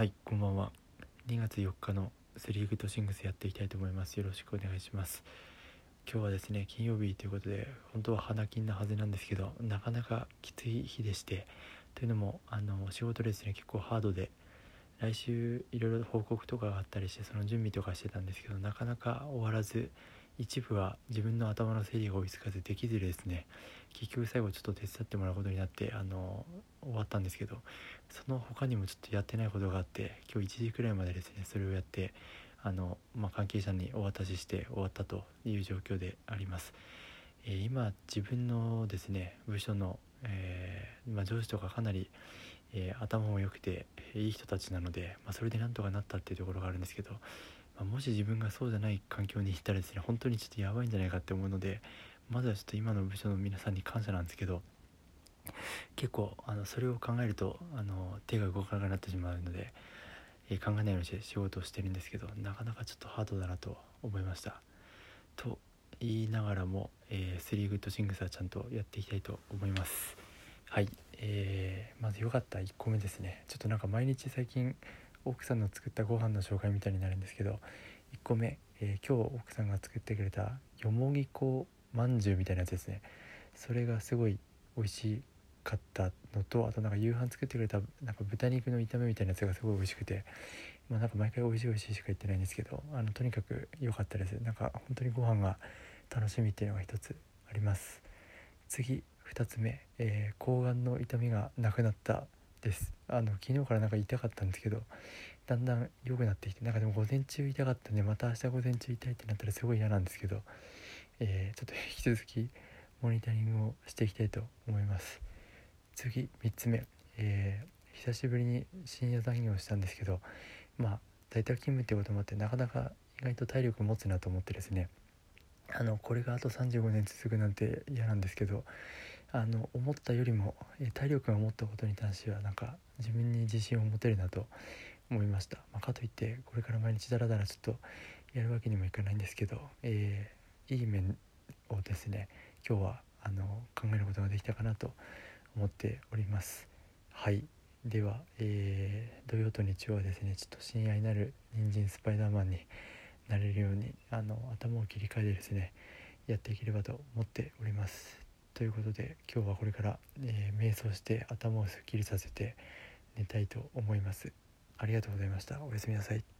はいこんばんは。2月4日のスリーグとシングスやっていきたいと思います。よろしくお願いします。今日はですね金曜日ということで本当は花金なはずなんですけどなかなかきつい日でしてというのもあの仕事ですね結構ハードで来週いろいろ報告とかがあったりしてその準備とかしてたんですけどなかなか終わらず一部は自分の頭の整理が追いつかずできずですね。結局最後ちょっと手伝ってもらうことになってあの終わったんですけどその他にもちょっとやってないことがあって今日1時くらいまでですねそれをやってあの、まあ、関係者にお渡しして終わったという状況であります、えー、今自分のですね部署の、えー、まあ、上司とかかなり、えー、頭も良くていい人たちなので、まあ、それでなんとかなったっていうところがあるんですけどまもし自分がそうじゃない環境に行ったらですね本当にちょっとやばいんじゃないかって思うのでまずはちょっと今の部署の皆さんに感謝なんですけど結構あのそれを考えるとあの手が動かなくなってしまうので、えー、考えないようにして仕事をしてるんですけどなかなかちょっとハードだなと思いました。と言いながらも、えー、スリーグッドシングスはちゃんとやっていきたいと思います。はい、えー、まず良かった1個目ですね。ちょっとなんか毎日最近奥さんの作ったご飯の紹介みたいになるんですけど1個目、えー、今日奥さんが作ってくれたよもぎ粉まんじゅうみたいなやつですね。それがすごい美味しかったのとあとなんか夕飯作ってくれたなんか豚肉の炒めみたいなやつがすごい美味しくてまあなんか毎回美味しい美味しいしか言ってないんですけどあのとにかく良かったです。なんか本当にご飯が楽しみっていうのが一つあります。次2つ目、えー、抗がんの痛みがなくなったです。あの昨日からなんか痛かったんですけどだんだん良くなってきてなんかでも午前中痛かったんでまた明日午前中痛いってなったらすごい嫌なんですけど、えー、ちょっと 引き続きモニタリングをしていきたいと思います。次3つ目、えー、久しぶりに深夜残業したんですけどまあ在宅勤務ってこともあってなかなか意外と体力持つなと思ってですねあのこれがあと35年続くなんて嫌なんですけどあの思ったよりも体力が持ったことに関してはなんか自分に自信を持てるなと思いました、まあ、かといってこれから毎日だらだらちょっとやるわけにもいかないんですけど、えー、いい面をですね今日はあの考えることができたかなと思っております。はい。では、えー、土曜と日曜はですねちょっと親愛なる人参スパイダーマンになれるようにあの頭を切り替えてですねやっていければと思っております。ということで今日はこれから、えー、瞑想して頭をすっきりさせて寝たいと思います。ありがとうございました。おやすみなさい。